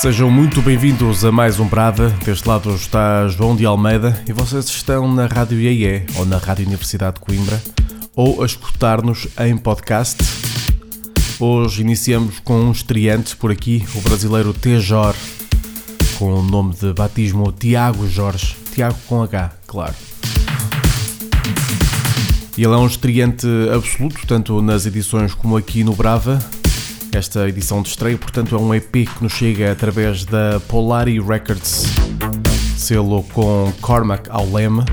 Sejam muito bem-vindos a mais um Brava. Deste lado está João de Almeida e vocês estão na Rádio IE ou na Rádio Universidade de Coimbra ou a escutar-nos em podcast. Hoje iniciamos com um estreante por aqui, o brasileiro Tejor, com o nome de batismo Tiago Jorge. Tiago com H, claro. E ele é um estreante absoluto, tanto nas edições como aqui no Brava. Esta edição de estreia, portanto, é um EP que nos chega através da Polari Records, selo com Cormac ao leme.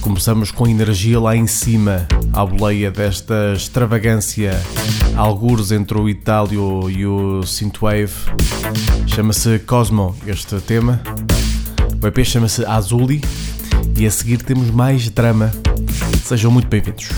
Começamos com energia lá em cima, à boleia desta extravagância, algures entre o Itálio e o Synthwave. Chama-se Cosmo este tema. O EP chama-se Azuli e a seguir temos mais drama. Sejam muito bem-vindos.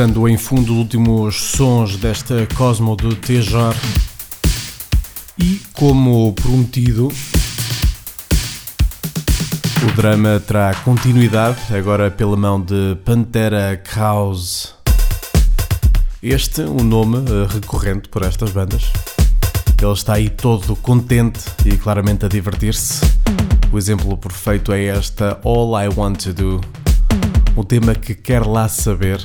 Escutando em fundo os últimos sons desta Cosmo de Tejor. E como prometido, o drama terá continuidade, agora pela mão de Pantera Krause. Este, um nome uh, recorrente por estas bandas. Ele está aí todo contente e claramente a divertir-se. O exemplo perfeito é esta All I Want to Do, um tema que quer lá saber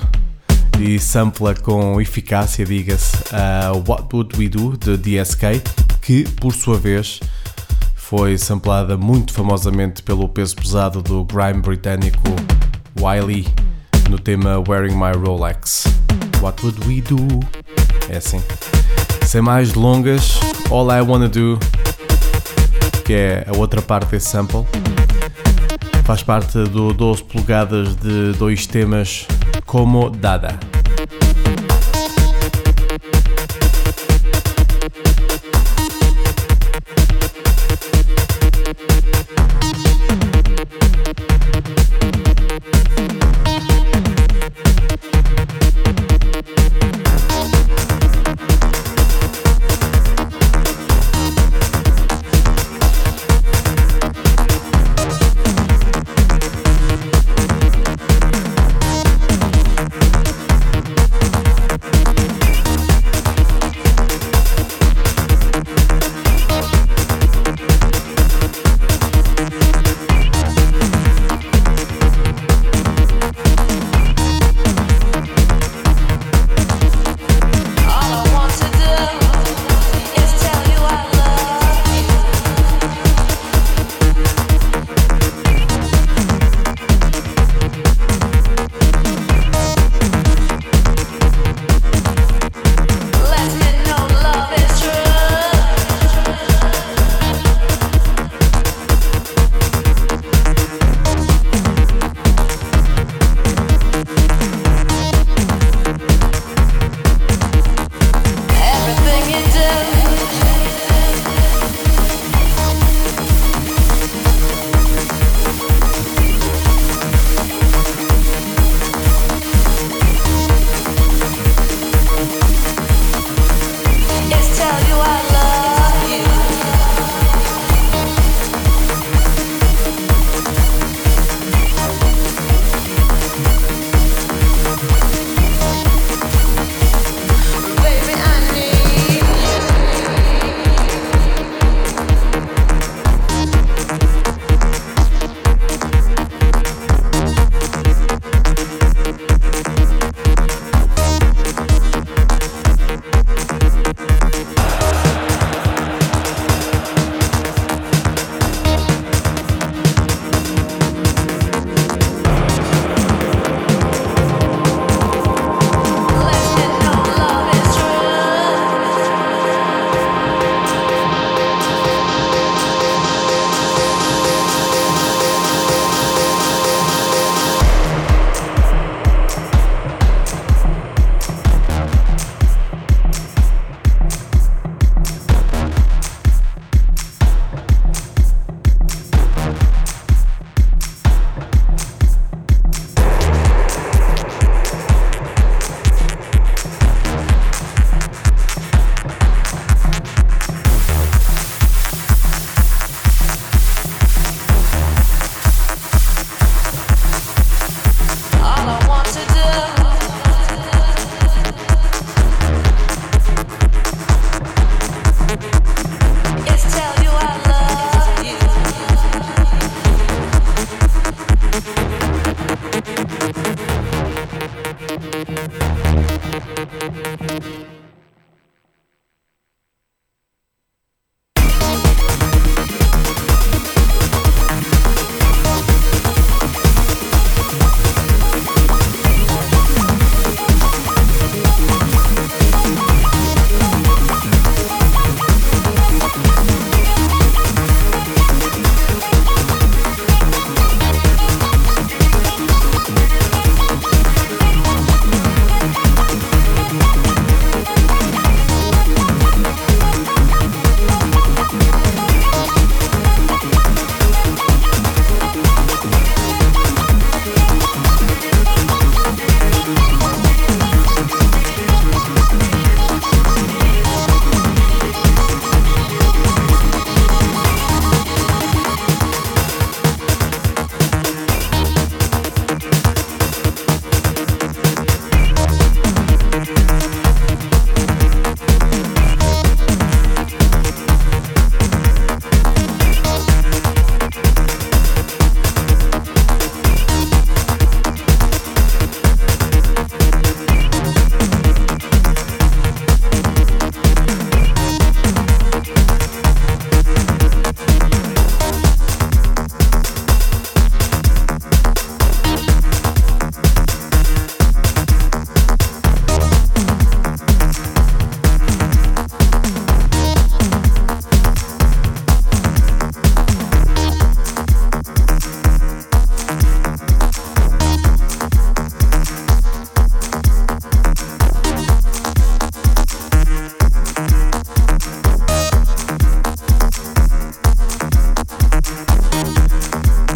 e sampla com eficácia, diga-se, a What Would We Do de DSK, que por sua vez foi samplada muito famosamente pelo peso pesado do grime britânico Wiley no tema Wearing My Rolex. What would we do? É assim. Sem mais delongas, All I Wanna Do, que é a outra parte desse sample, faz parte do 12 polegadas de dois temas como Dada.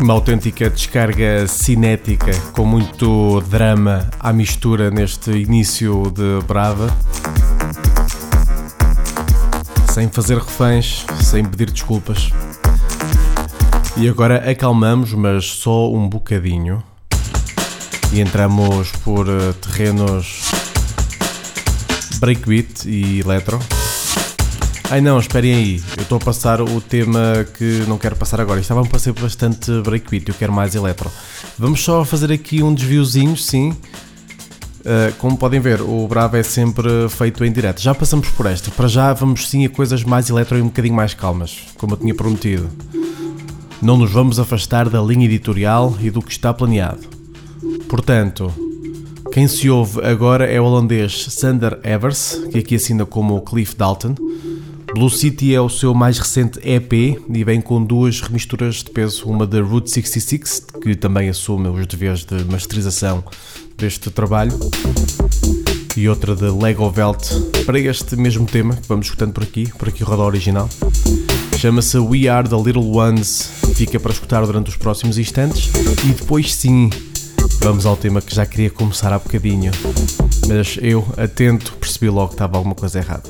Uma autêntica descarga cinética com muito drama à mistura neste início de Brava. Sem fazer reféns, sem pedir desculpas. E agora acalmamos, mas só um bocadinho. E entramos por eh, terrenos breakbeat e electro. Ai não, esperem aí, eu estou a passar o tema que não quero passar agora. Estava a passar bastante breakbeat, eu quero mais electro. Vamos só fazer aqui um desviozinho, sim. Uh, como podem ver, o Bravo é sempre feito em direto. Já passamos por esta. Para já vamos sim a coisas mais eletro e um bocadinho mais calmas, como eu tinha prometido. Não nos vamos afastar da linha editorial e do que está planeado. Portanto, quem se ouve agora é o holandês Sander Evers, que aqui assina como Cliff Dalton. Blue City é o seu mais recente EP e vem com duas remisturas de peso, uma da Route 66, que também assume os deveres de masterização deste trabalho, e outra de Lego Velt para este mesmo tema que vamos escutando por aqui, por aqui roda original. Chama-se We Are the Little Ones, fica para escutar durante os próximos instantes e depois sim vamos ao tema que já queria começar há bocadinho, mas eu, atento, percebi logo que estava alguma coisa errada.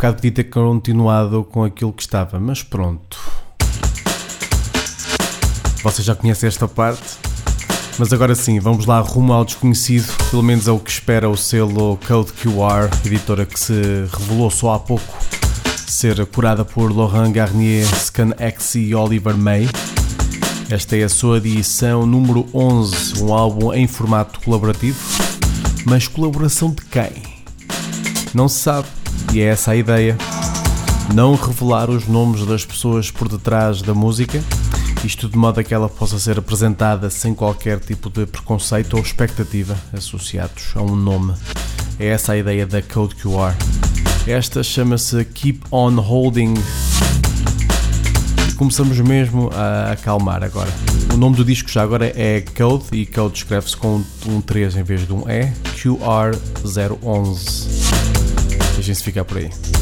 Bocado podia ter continuado com aquilo que estava, mas pronto. Vocês já conhecem esta parte? Mas agora sim, vamos lá rumo ao desconhecido, pelo menos é o que espera o selo Code QR, editora que se revelou só há pouco ser curada por Laurent Garnier, Scan X e Oliver May. Esta é a sua edição número 11, um álbum em formato colaborativo. Mas colaboração de quem? Não se sabe, e é essa a ideia. Não revelar os nomes das pessoas por detrás da música, isto de modo a que ela possa ser apresentada sem qualquer tipo de preconceito ou expectativa associados a um nome. É essa a ideia da Code QR. Esta chama-se Keep On Holding começamos mesmo a acalmar agora. O nome do disco já agora é Code e Code escreve-se com um 3 em vez de um E, QR011. Deixem-se ficar por aí.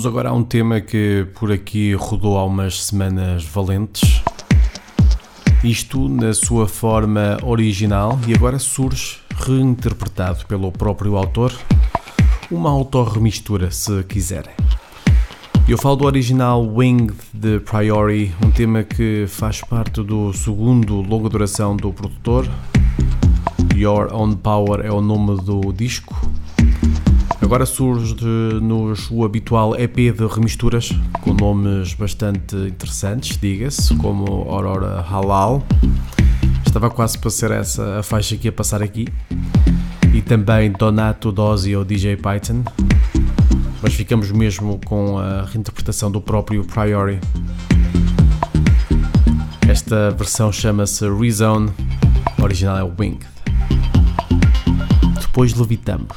Vamos agora a um tema que por aqui rodou há umas semanas valentes. Isto na sua forma original e agora surge reinterpretado pelo próprio autor, uma autorremistura, se quiserem. Eu falo do original Wing de Priori, um tema que faz parte do segundo longa duração do produtor. Your Own Power é o nome do disco. Agora surge nos o habitual EP de remisturas, com nomes bastante interessantes, diga-se, como Aurora Halal. Estava quase para ser essa a faixa que ia passar aqui. E também Donato Dozzi ou DJ Python mas ficamos mesmo com a reinterpretação do próprio Priori. Esta versão chama-se Rezone, original é Winged. Depois levitamos.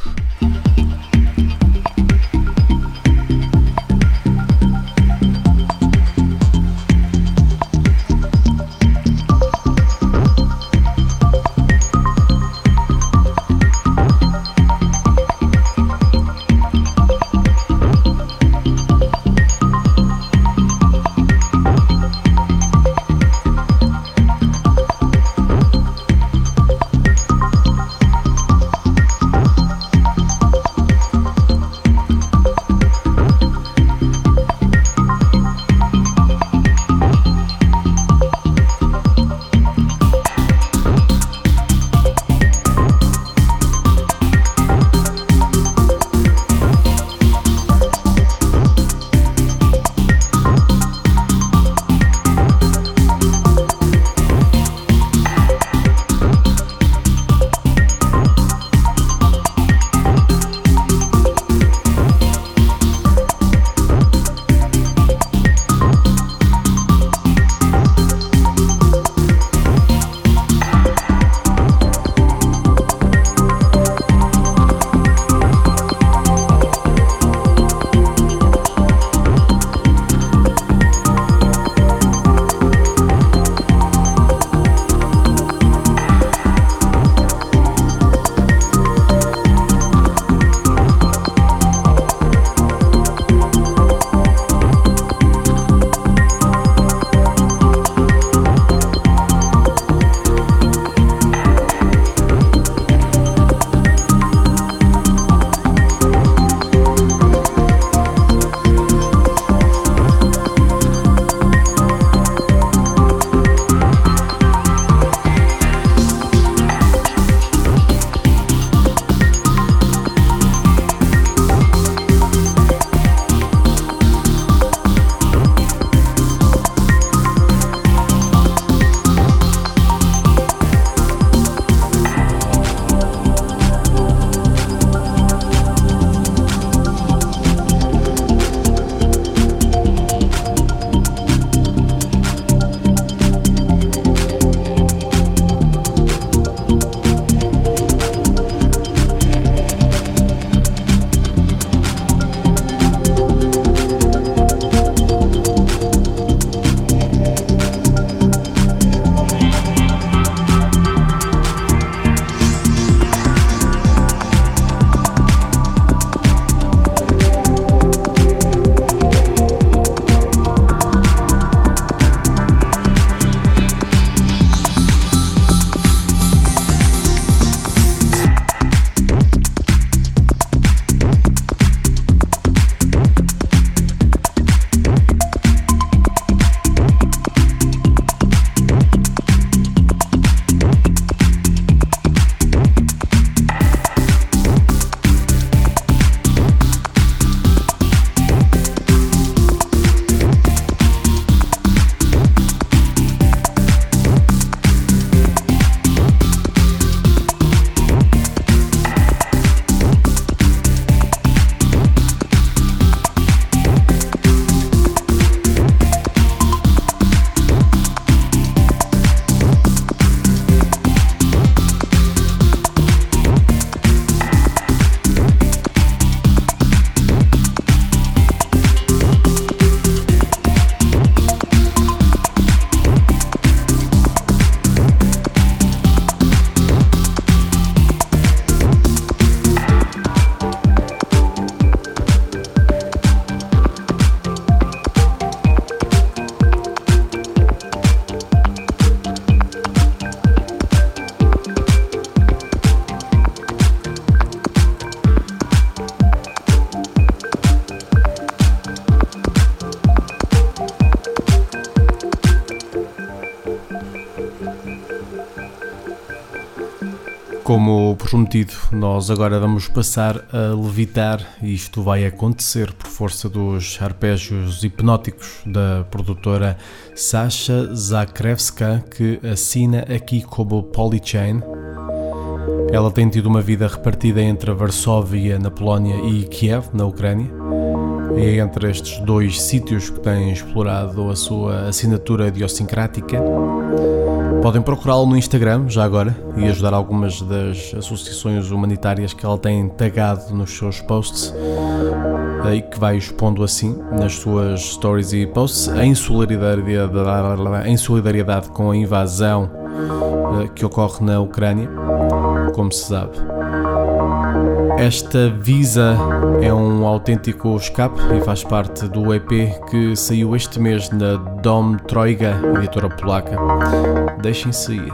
Prometido, nós agora vamos passar a levitar e isto vai acontecer por força dos arpejos hipnóticos da produtora Sasha Zakrevska, que assina aqui como Polychain. Ela tem tido uma vida repartida entre Varsóvia, na Polónia, e Kiev, na Ucrânia. É entre estes dois sítios que tem explorado a sua assinatura idiosincrática. Podem procurá-lo no Instagram, já agora, e ajudar algumas das associações humanitárias que ela tem tagado nos seus posts e que vai expondo assim nas suas stories e posts em solidariedade, em solidariedade com a invasão eh, que ocorre na Ucrânia, como se sabe. Esta Visa é um autêntico escape e faz parte do EP que saiu este mês na Dom Troiga, editora polaca. Deixem-se ir.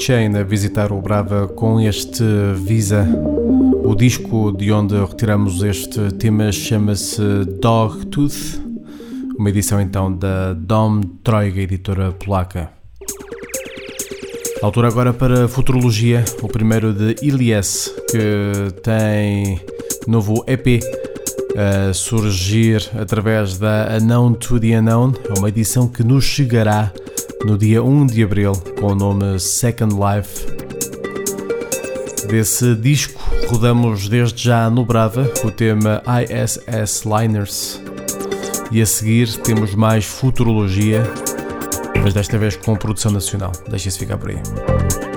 Chain a visitar o Brava com este Visa. O disco de onde retiramos este tema chama-se Dog Tooth, uma edição então da Dom Troiga, editora polaca. Altura agora para Futurologia, o primeiro de Ilias, que tem novo EP a surgir através da Unknown to the Unknown, uma edição que nos chegará no dia 1 de abril com o nome Second Life. Desse disco rodamos desde já no Brava o tema ISS Liners e a seguir temos mais futurologia, mas desta vez com produção nacional. Deixem-se ficar por aí.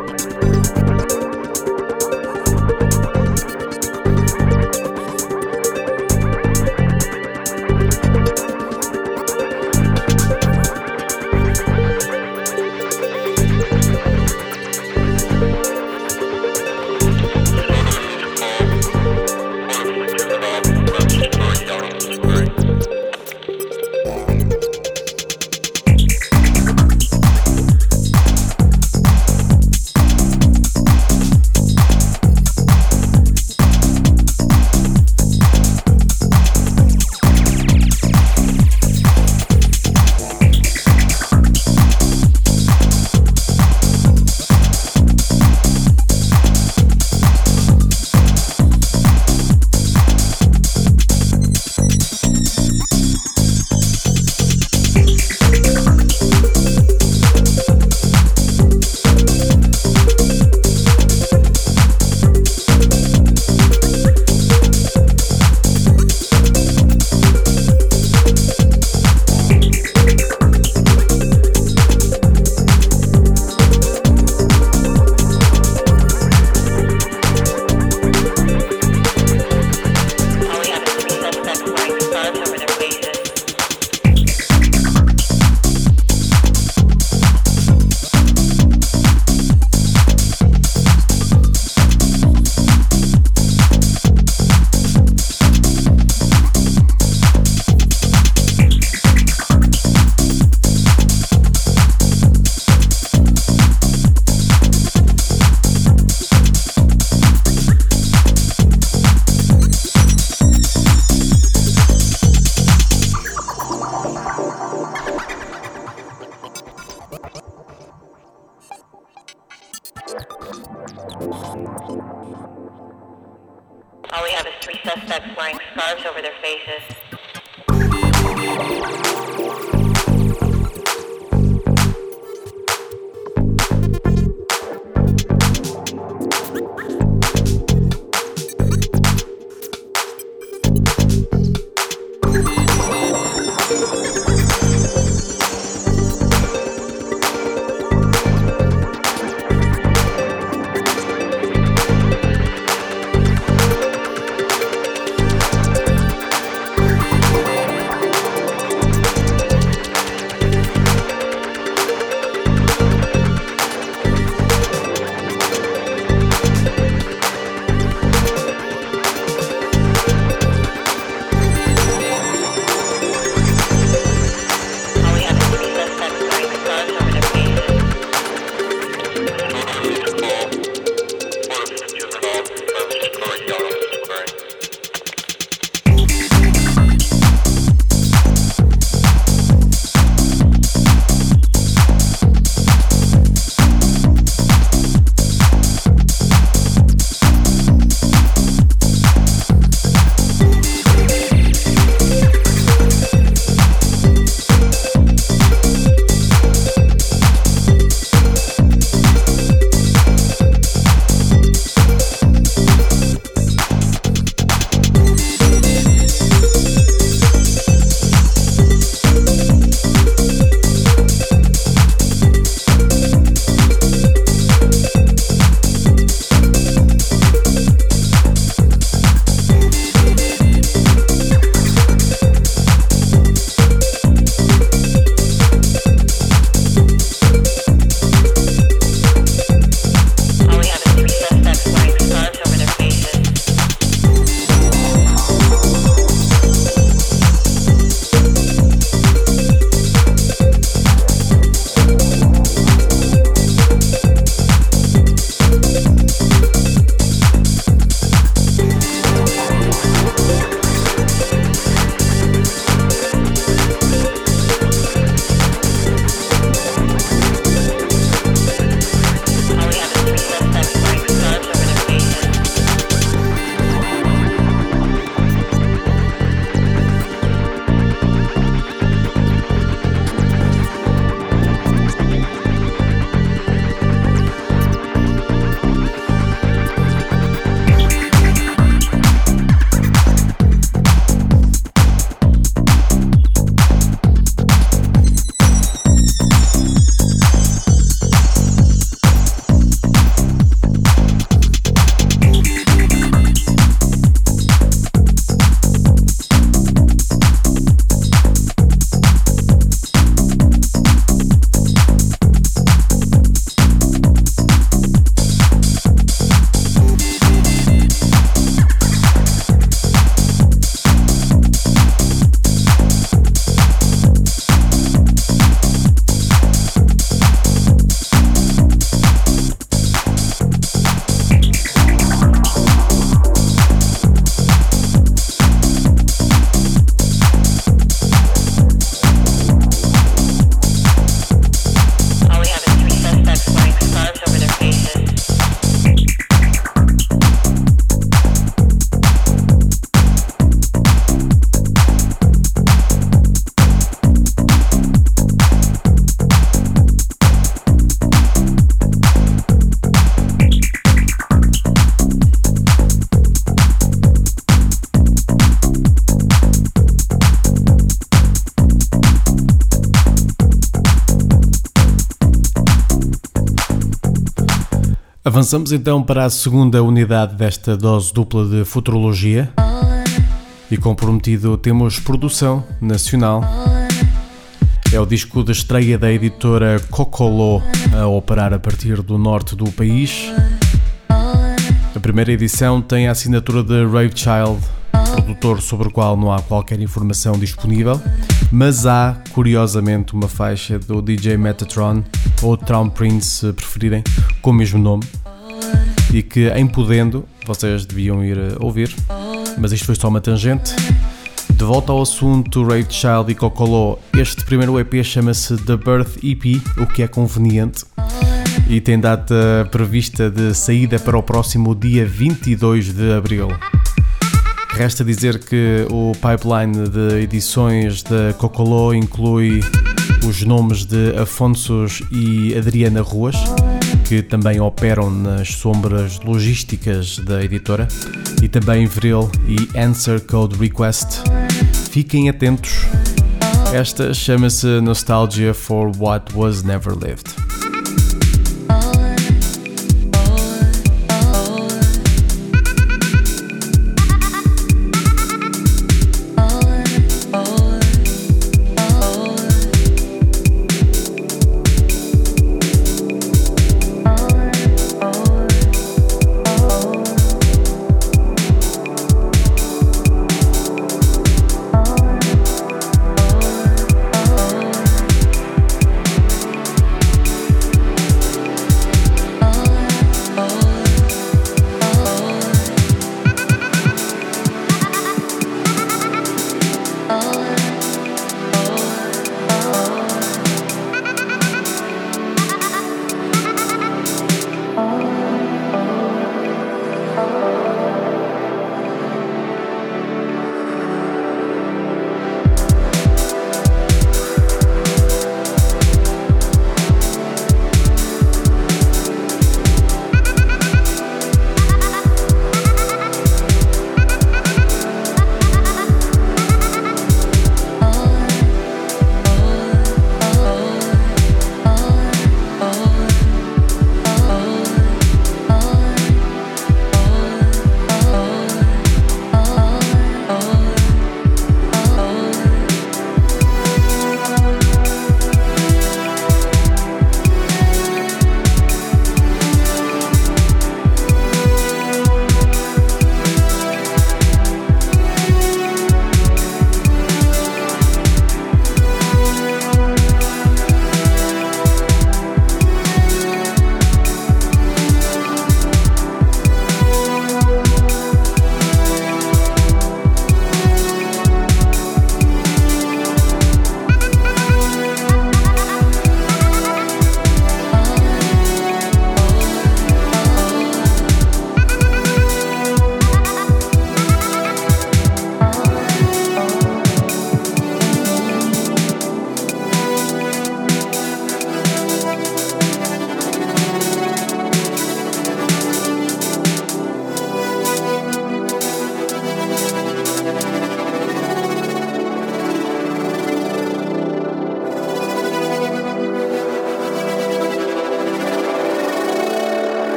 Avançamos então para a segunda unidade desta dose dupla de futurologia. E comprometido temos produção nacional. É o disco de estreia da editora Cocolo a operar a partir do norte do país. A primeira edição tem a assinatura de Rave Child, produtor sobre o qual não há qualquer informação disponível, mas há, curiosamente, uma faixa do DJ Metatron ou Traum Prince, se preferirem, com o mesmo nome, e que, em podendo, vocês deviam ir ouvir, mas isto foi só uma tangente. De volta ao assunto Rave Child e Cocolo, este primeiro EP chama-se The Birth EP, o que é conveniente, e tem data prevista de saída para o próximo dia 22 de abril. Resta dizer que o pipeline de edições da Cocolo inclui os nomes de Afonsos e Adriana Ruas, que também operam nas sombras logísticas da editora, e também Vril e Answer Code Request. Fiquem atentos, esta chama-se Nostalgia for What Was Never Lived.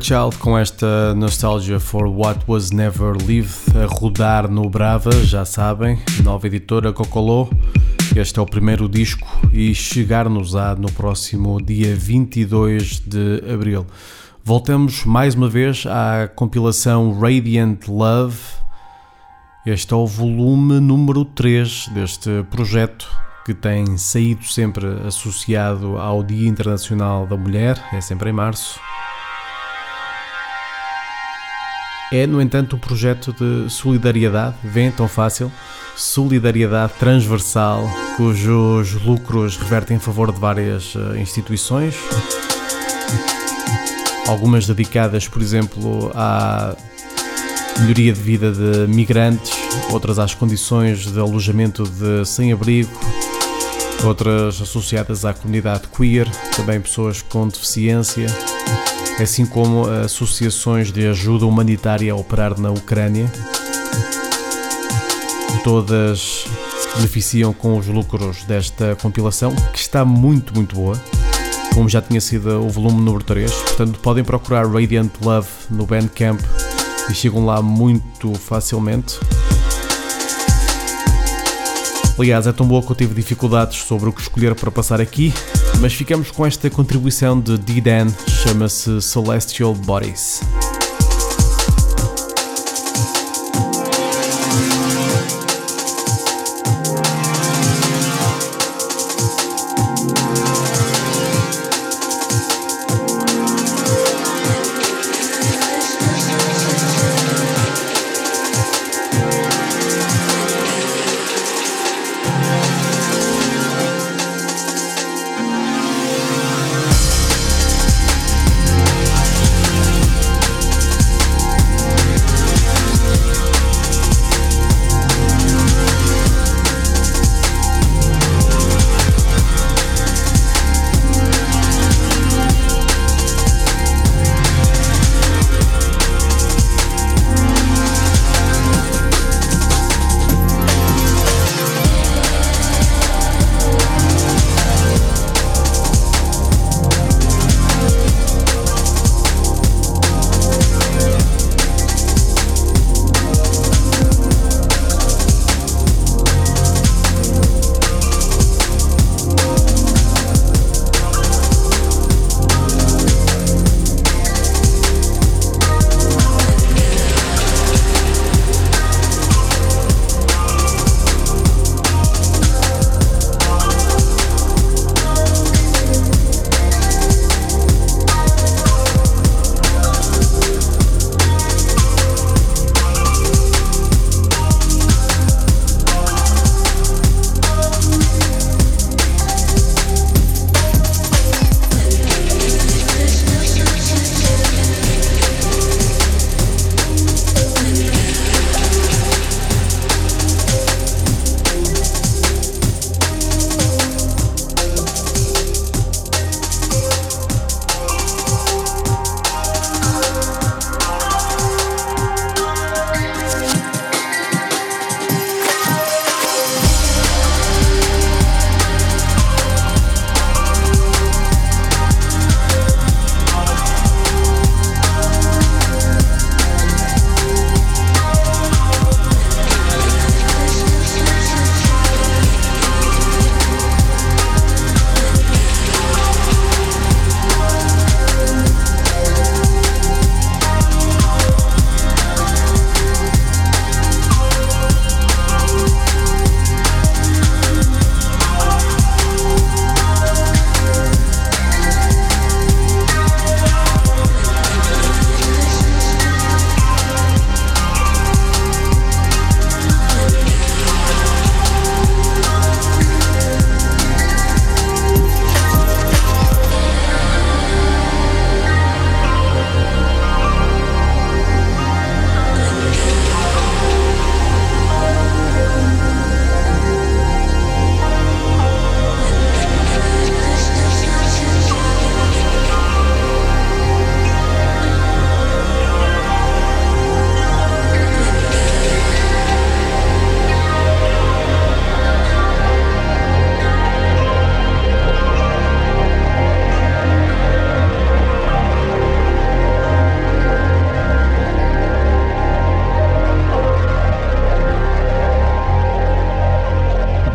Child com esta Nostalgia for What Was Never Lived a rodar no Brava, já sabem, nova editora Cocolô. Este é o primeiro disco e chegar-nos-á no próximo dia 22 de abril. Voltamos mais uma vez à compilação Radiant Love. Este é o volume número 3 deste projeto que tem saído sempre associado ao Dia Internacional da Mulher, é sempre em março. É, no entanto, um projeto de solidariedade, vem tão fácil, solidariedade transversal, cujos lucros revertem em favor de várias eh, instituições, algumas dedicadas, por exemplo, à melhoria de vida de migrantes, outras às condições de alojamento de sem-abrigo, outras associadas à comunidade queer, também pessoas com deficiência assim como associações de ajuda humanitária a operar na Ucrânia. Todas beneficiam com os lucros desta compilação, que está muito, muito boa, como já tinha sido o volume número 3. Portanto, podem procurar Radiant Love no Bandcamp e chegam lá muito facilmente. Aliás, é tão boa que eu tive dificuldades sobre o que escolher para passar aqui, mas ficamos com esta contribuição de D-Dan, chama-se Celestial Bodies.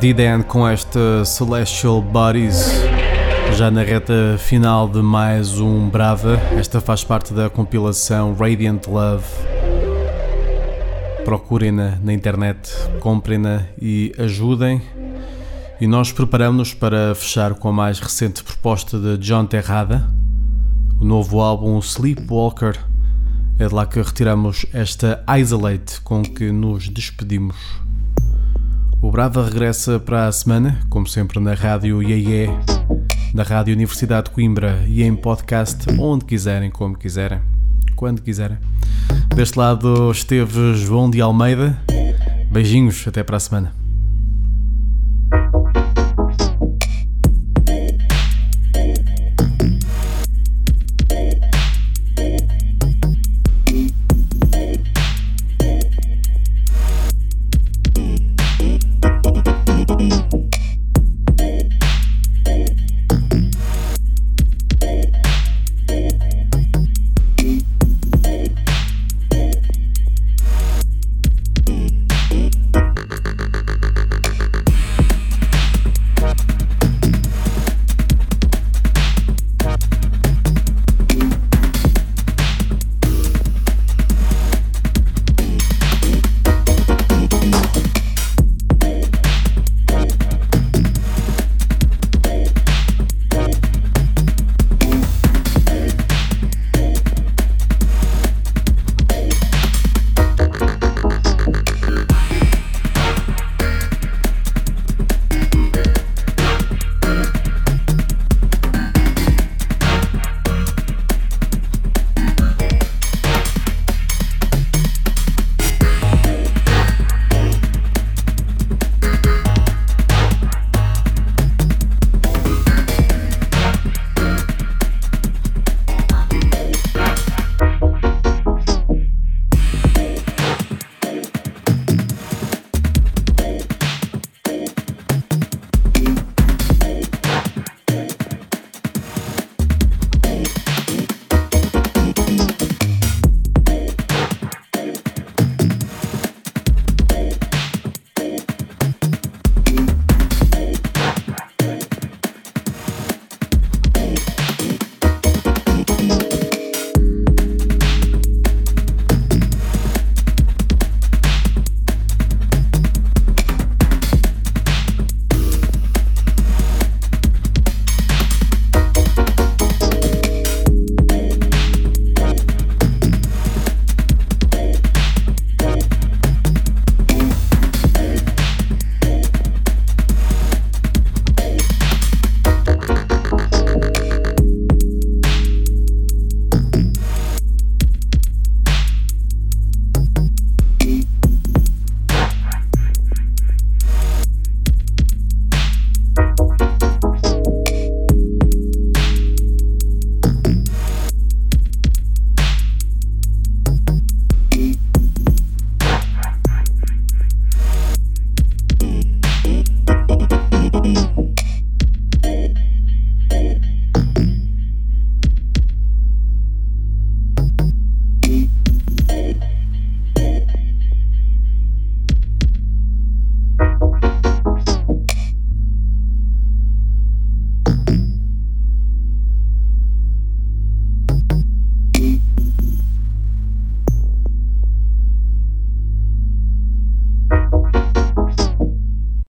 D-Dan com esta Celestial Bodies, já na reta final de mais um Brava. Esta faz parte da compilação Radiant Love. Procurem-na na internet, comprem-na e ajudem. E nós preparamos-nos para fechar com a mais recente proposta de John Terrada, o novo álbum Sleepwalker. É de lá que retiramos esta Isolate com que nos despedimos. O Brava regressa para a semana, como sempre na Rádio IEE, na Rádio Universidade de Coimbra e em podcast onde quiserem, como quiserem, quando quiserem. Deste lado esteve João de Almeida. Beijinhos, até para a semana.